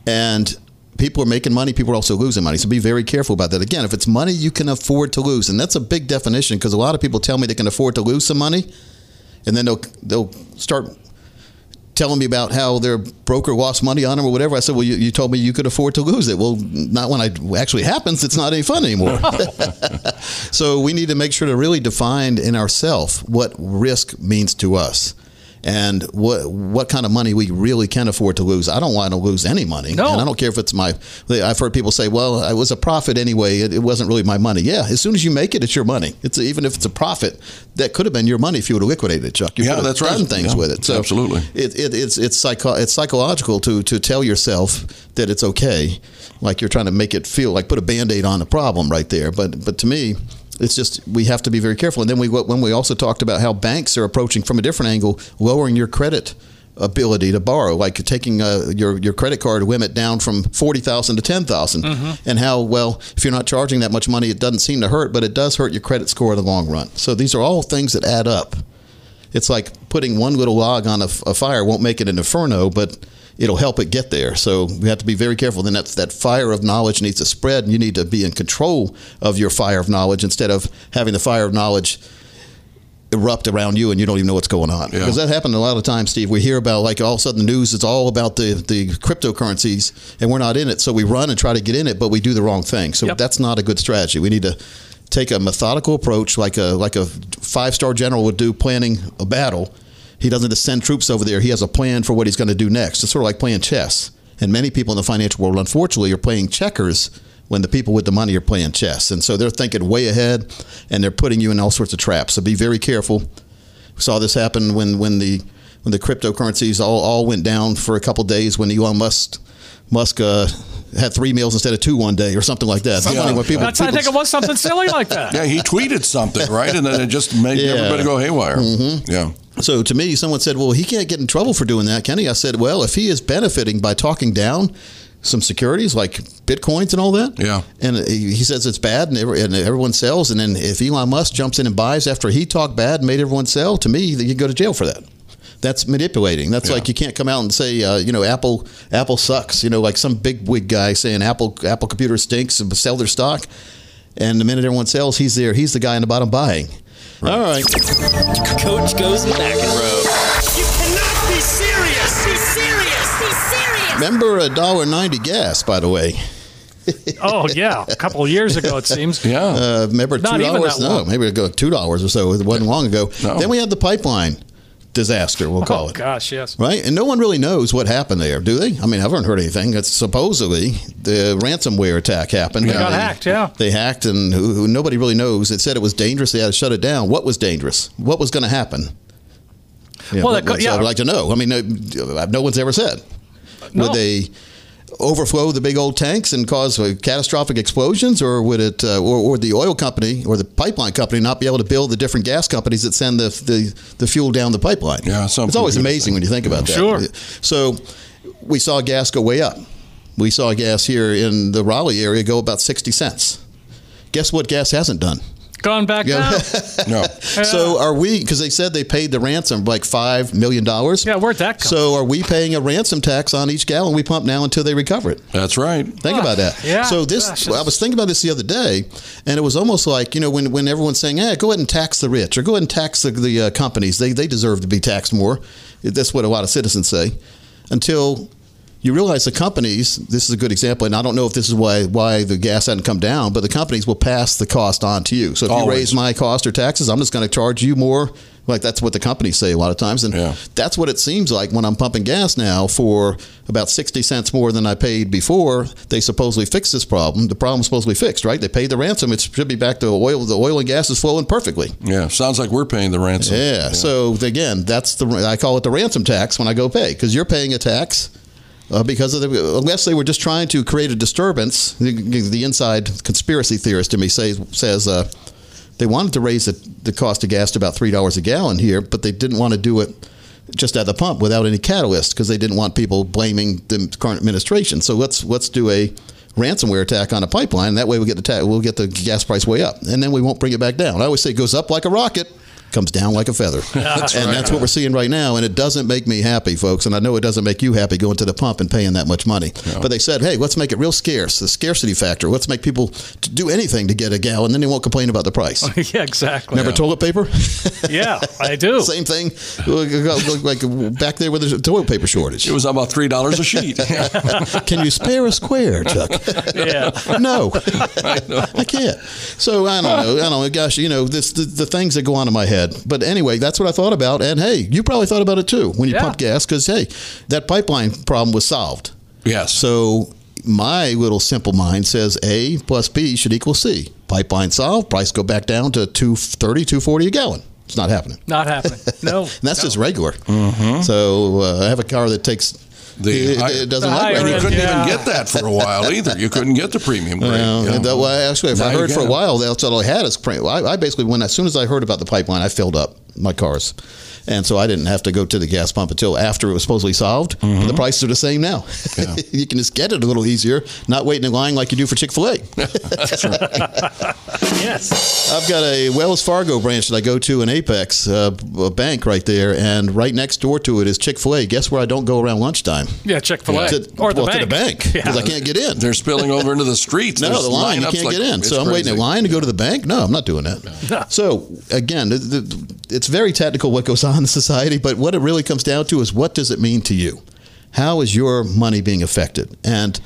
and people are making money. People are also losing money. So be very careful about that. Again, if it's money you can afford to lose, and that's a big definition because a lot of people tell me they can afford to lose some money, and then they'll they'll start telling me about how their broker lost money on them or whatever. I said, well, you, you told me you could afford to lose it. Well, not when it actually happens. It's not any fun anymore. *laughs* so we need to make sure to really define in ourselves what risk means to us. And what what kind of money we really can afford to lose? I don't want to lose any money, No. and I don't care if it's my. I've heard people say, "Well, it was a profit anyway. It, it wasn't really my money." Yeah, as soon as you make it, it's your money. It's even if it's a profit, that could have been your money if you would have liquidated it, Chuck. You Yeah, could have that's right. things Yeah, with it. So absolutely. it, it, it's it's psycho it's psychological to to tell yourself that it's okay, like you're trying to make it feel like put a band aid on the problem right there. But but to me, it's just we have to be very careful. And then we when we also talked about how banks are approaching from a different angle, lowering your credit ability to borrow, like taking uh, your your credit card limit down from forty thousand to ten and how well if you're not charging that much money, it doesn't seem to hurt, but it does hurt your credit score in the long run. So these are all things that add up. It's like putting one little log on a, a fire won't make it an inferno, but it'll help it get there. So we have to be very careful. Then that that fire of knowledge needs to spread, and you need to be in control of your fire of knowledge instead of having the fire of knowledge erupt around you and you don't even know what's going on. Yeah. Because that happened a lot of times, Steve. We hear about like all of a sudden the news is all about the, the cryptocurrencies and we're not in it. So we run and try to get in it, but we do the wrong thing. So Yep. that's not a good strategy. We need to take a methodical approach like a like a five star general would do planning a battle. He doesn't just send troops over there. He has a plan for what he's going to do next. It's sort of like playing chess. And many people in the financial world, unfortunately, are playing checkers when the people with the money are playing chess. And so they're thinking way ahead and they're putting you in all sorts of traps. So be very careful. We saw this happen when, when the when the cryptocurrencies all, all went down for a couple days when Elon Musk Musk uh, had three meals instead of two one day or something like that. Yeah. Funny when people- That's, I think it was something silly like that. Yeah, he tweeted something, right? And then it just made Yeah. everybody go haywire. Yeah. So to me, someone said, "Well, he can't get in trouble for doing that, can he?" I said, "Well, if he is benefiting by talking down some securities like bitcoins and all that, Yeah. and he says it's bad, and, and everyone sells, and then if Elon Musk jumps in and buys after he talked bad and made everyone sell, to me, you go to jail for that." That's manipulating. That's Yeah. like you can't come out and say, uh, you know, Apple Apple sucks. You know, like some big wig guy saying Apple Apple computer stinks and sell their stock. And the minute everyone sells, he's there. He's the guy in the bottom buying. All right. Coach goes McEnroe. You cannot be serious. Be serious. Be serious. Remember a dollar ninety gas, by the way. *laughs* Oh yeah, a couple of years ago it seems. *laughs* Yeah. Uh, remember two Not even dollars? No, long. maybe ago two dollars or so. It wasn't long ago. No. Then we had the pipeline disaster. We'll call Oh it. gosh, yes. Right, and no one really knows what happened there, do they? I mean, I haven't heard anything. It's supposedly the ransomware attack happened. They got hacked, yeah. They hacked, and who, who, nobody really knows. It said it was dangerous. They had to shut it down. What was dangerous? What was going to happen? Yeah, Well, that yeah. I'd like to know. I mean, no, no one's ever said. No. Would they overflow the big old tanks and cause uh, catastrophic explosions, or would it, uh, or, or the oil company or the pipeline company not be able to build the different gas companies that send the the, the fuel down the pipeline? Yeah, something it's always good. amazing when you think about that. Sure. So we saw gas go way up. We saw gas here in the Raleigh area go about sixty cents. Guess what? Gas hasn't done. Gone back Yeah. down. *laughs* No. So are we? Because they said they paid the ransom like five million dollars. Yeah, where'd that come? So are we paying a ransom tax on each gallon we pump now until they recover it? That's right. Think about that. yeah, So this, gosh, I was thinking about this the other day, and it was almost like you know when, when everyone's saying, "Hey, go ahead and tax the rich, or go ahead and tax the, the uh, companies. They they deserve to be taxed more." That's what a lot of citizens say. Until you realize the companies. This is a good example, and I don't know if this is why why the gas hadn't come down, but the companies will pass the cost on to you. So if you raise my cost or taxes, I'm just going to charge you more. Like that's what the companies say a lot of times, and Yeah. that's what it seems like when I'm pumping gas now for about 60 cents more than I paid before. They supposedly fixed this problem. The problem's supposedly fixed, right? They paid the ransom. It should be back to oil. The oil and gas is flowing perfectly. Yeah. Sounds like we're paying the ransom. Yeah. So again, that's the I call it the ransom tax when I go pay because you're paying a tax uh, because of the, unless they were just trying to create a disturbance. The, the inside conspiracy theorist in me says says uh, they wanted to raise the, the cost of gas to about three dollars a gallon here, but they didn't want to do it just at the pump without any catalyst because they didn't want people blaming the current administration. So let's let's do a ransomware attack on a pipeline. That way we get the ta- we'll get the gas price way up, and then we won't bring it back down. I always say it goes up like a rocket. Comes down like a feather, *laughs* That's and right. that's what we're seeing right now. And it doesn't make me happy, folks. And I know it doesn't make you happy going to the pump and paying that much money. But they said, hey, let's make it real scarce, the scarcity factor. Let's make people do anything to get a gallon, and then they won't complain about the price. *laughs* yeah, exactly. Remember toilet paper? *laughs* yeah, I do. Same thing, like back there with the toilet paper shortage. It was about three dollars a sheet. Can you spare a square, Chuck? Yeah. no, I, can't. So I don't know. I don't know. Gosh, you know, this the, the things that go on in my head. But anyway, that's what I thought about. And hey, you probably thought about it too when you Yeah. pump gas because hey, that pipeline problem was solved. Yes. So my little simple mind says A plus B should equal C. Pipeline solved. Price go back down to 230, 240 a gallon. It's not happening. Not happening. *laughs* No. And that's just regular. So uh, I have a car that takes. The it, high- it doesn't The like higher and you couldn't yeah. even get that for a while either. You couldn't get the premium grade. Well, you know. well, actually, if I Now you heard for a while, that's all I had is pre- I, I basically when as soon as I heard about the pipeline, I filled up my cars, and so I didn't have to go to the gas pump until after it was supposedly solved. Mm-hmm. the prices are the same now. *laughs* you can just get it a little easier, not waiting in line like you do for Chick Fil A. Yes. I've got a Wells Fargo branch that I go to in Apex, uh, a bank right there, and right next door to it is Chick Fil A. Guess where I don't go around lunchtime? Yeah, Chick Fil A To, or the well, bank. to the bank because I can't get in. They're spilling over into the streets. *laughs* No, There's the line you can't like- get in. So I'm waiting in line to go to the bank. No, I'm not doing that. So again, the, the, it's very technical what goes on in society, but what it really comes down to is what does it mean to you? How is your money being affected? And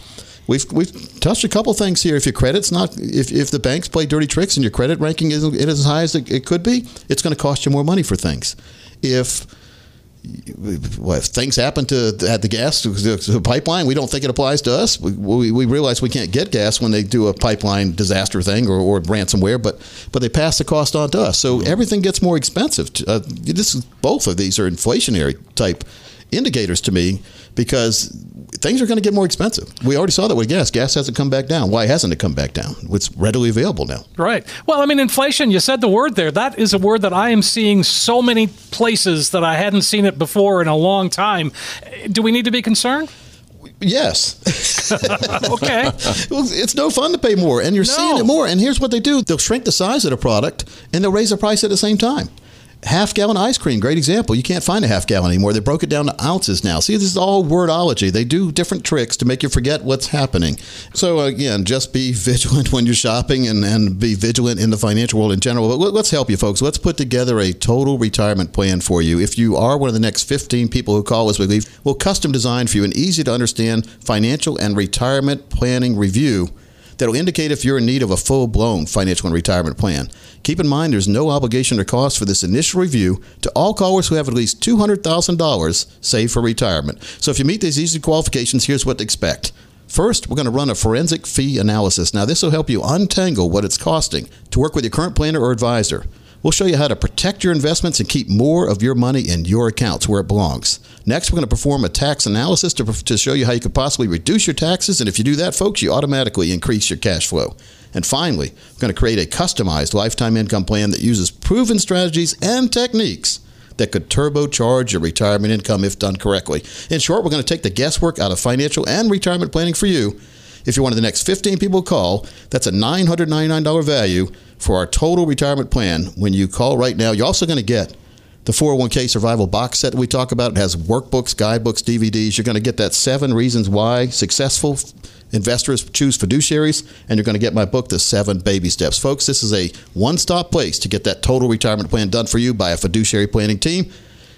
we've we've touched a couple things here. If your credit's not, if, if the banks play dirty tricks and your credit ranking isn't, isn't as high as it, it could be, it's going to cost you more money for things. If well, if things happen to at the gas to the pipeline, we don't think it applies to us. We, we, we realize we can't get gas when they do a pipeline disaster thing or, or ransomware, but but they pass the cost on to us. So everything gets more expensive. Uh, this both of these are inflationary type indicators to me because things are going to get more expensive. We already saw that with gas. Gas hasn't come back down. Why hasn't it come back down? It's readily available now. Right. Well, I mean, inflation, you said the word there. That is a word that I am seeing so many places that I hadn't seen it before in a long time. Do we need to be concerned? Yes. *laughs* *laughs* Okay. well, it's no fun to pay more, and you're seeing it more. And here's what they do: they'll shrink the size of the product, and they'll raise the price at the same time. Half gallon ice cream, great example. You can't find a half gallon anymore. They broke it down to ounces now. See, this is all wordology. They do different tricks to make you forget what's happening. So, again, just be *laughs* vigilant when you're shopping and, and be vigilant in the financial world in general. But let- let's help you, folks. Let's put together a total retirement plan for you. If you are one of the next 15 people who call us, we we'll custom design for you an easy to understand financial and retirement planning review that'll indicate if you're in need of a full blown financial and retirement plan. Keep in mind there's no obligation or cost for this initial review to all callers who have at least $200,000 saved for retirement. So if you meet these easy qualifications, here's what to expect. First, we're going to run a forensic fee analysis. Now, this will help you untangle what it's costing to work with your current planner or advisor. We'll show you how to protect your investments and keep more of your money in your accounts where it belongs. Next, we're going to perform a tax analysis to, to show you how you could possibly reduce your taxes. And if you do that, folks, you automatically increase your cash flow. And finally, we're going to create a customized lifetime income plan that uses proven strategies and techniques that could turbocharge your retirement income if done correctly. In short, we're going to take the guesswork out of financial and retirement planning for you. If you're one of the next 15 people who call, that's a $999 value for our total retirement plan. When you call right now, you're also going to get the 401k survival box set that we talk about. It has workbooks, guidebooks, DVDs. You're going to get that seven reasons why successful investors choose fiduciaries, and you're going to get my book, The Seven Baby Steps. Folks, this is a one stop place to get that total retirement plan done for you by a fiduciary planning team.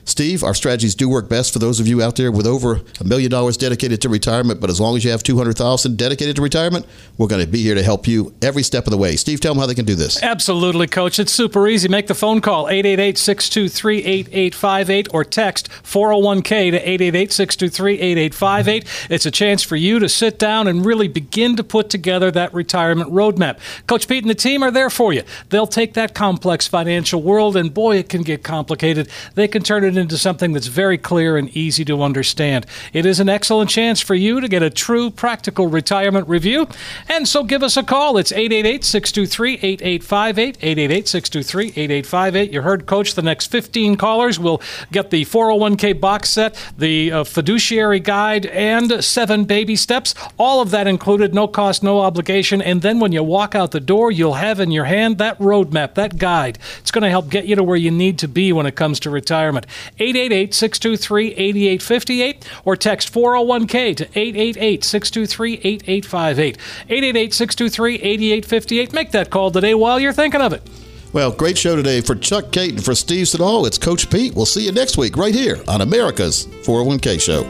Steve, our strategies do work best for those of you out there with over a million dollars dedicated to retirement. But as long as you have two hundred thousand dedicated to retirement, we're going to be here to help you every step of the way. Steve, tell them how they can do this. Absolutely, Coach. It's super easy. Make the phone call 888 623 8858 or text 401k to 888 623 8858. It's a chance for you to sit down and really begin to put together that retirement roadmap. Coach Pete and the team are there for you. They'll take that complex financial world, and boy, it can get complicated. They can turn it it into something that's very clear and easy to understand. It is an excellent chance for you to get a true practical retirement review. And so give us a call. It's 888 623 8858. 888 623 8858. You heard Coach, the next 15 callers will get the 401k box set, the uh, fiduciary guide, and seven baby steps. All of that included, no cost, no obligation. And then when you walk out the door, you'll have in your hand that roadmap, that guide. It's going to help get you to where you need to be when it comes to retirement. 888 623 8858 or text 401k to 888 623 8858. 888 623 8858. Make that call today while you're thinking of it. Well, great show today for Chuck Kaiton and for Steve Siddall. It's Coach Pete. We'll see you next week right here on America's 401k Show.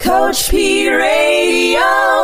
Coach P Radio.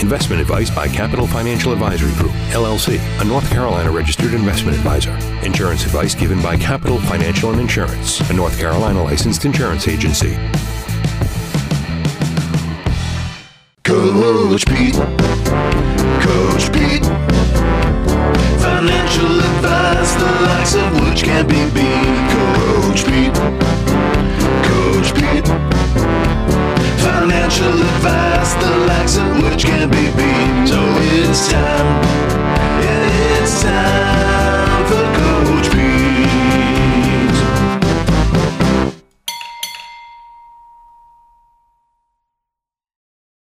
Investment advice by Capital Financial Advisory Group, LLC, a North Carolina registered investment advisor. Insurance advice given by Capital Financial and Insurance, a North Carolina licensed insurance agency. Coach Pete. Coach Pete. Financial advice, the likes of which can't be beat. Coach Pete. financial advice, the likes of which can't be beat. So it's time, yeah, it's time.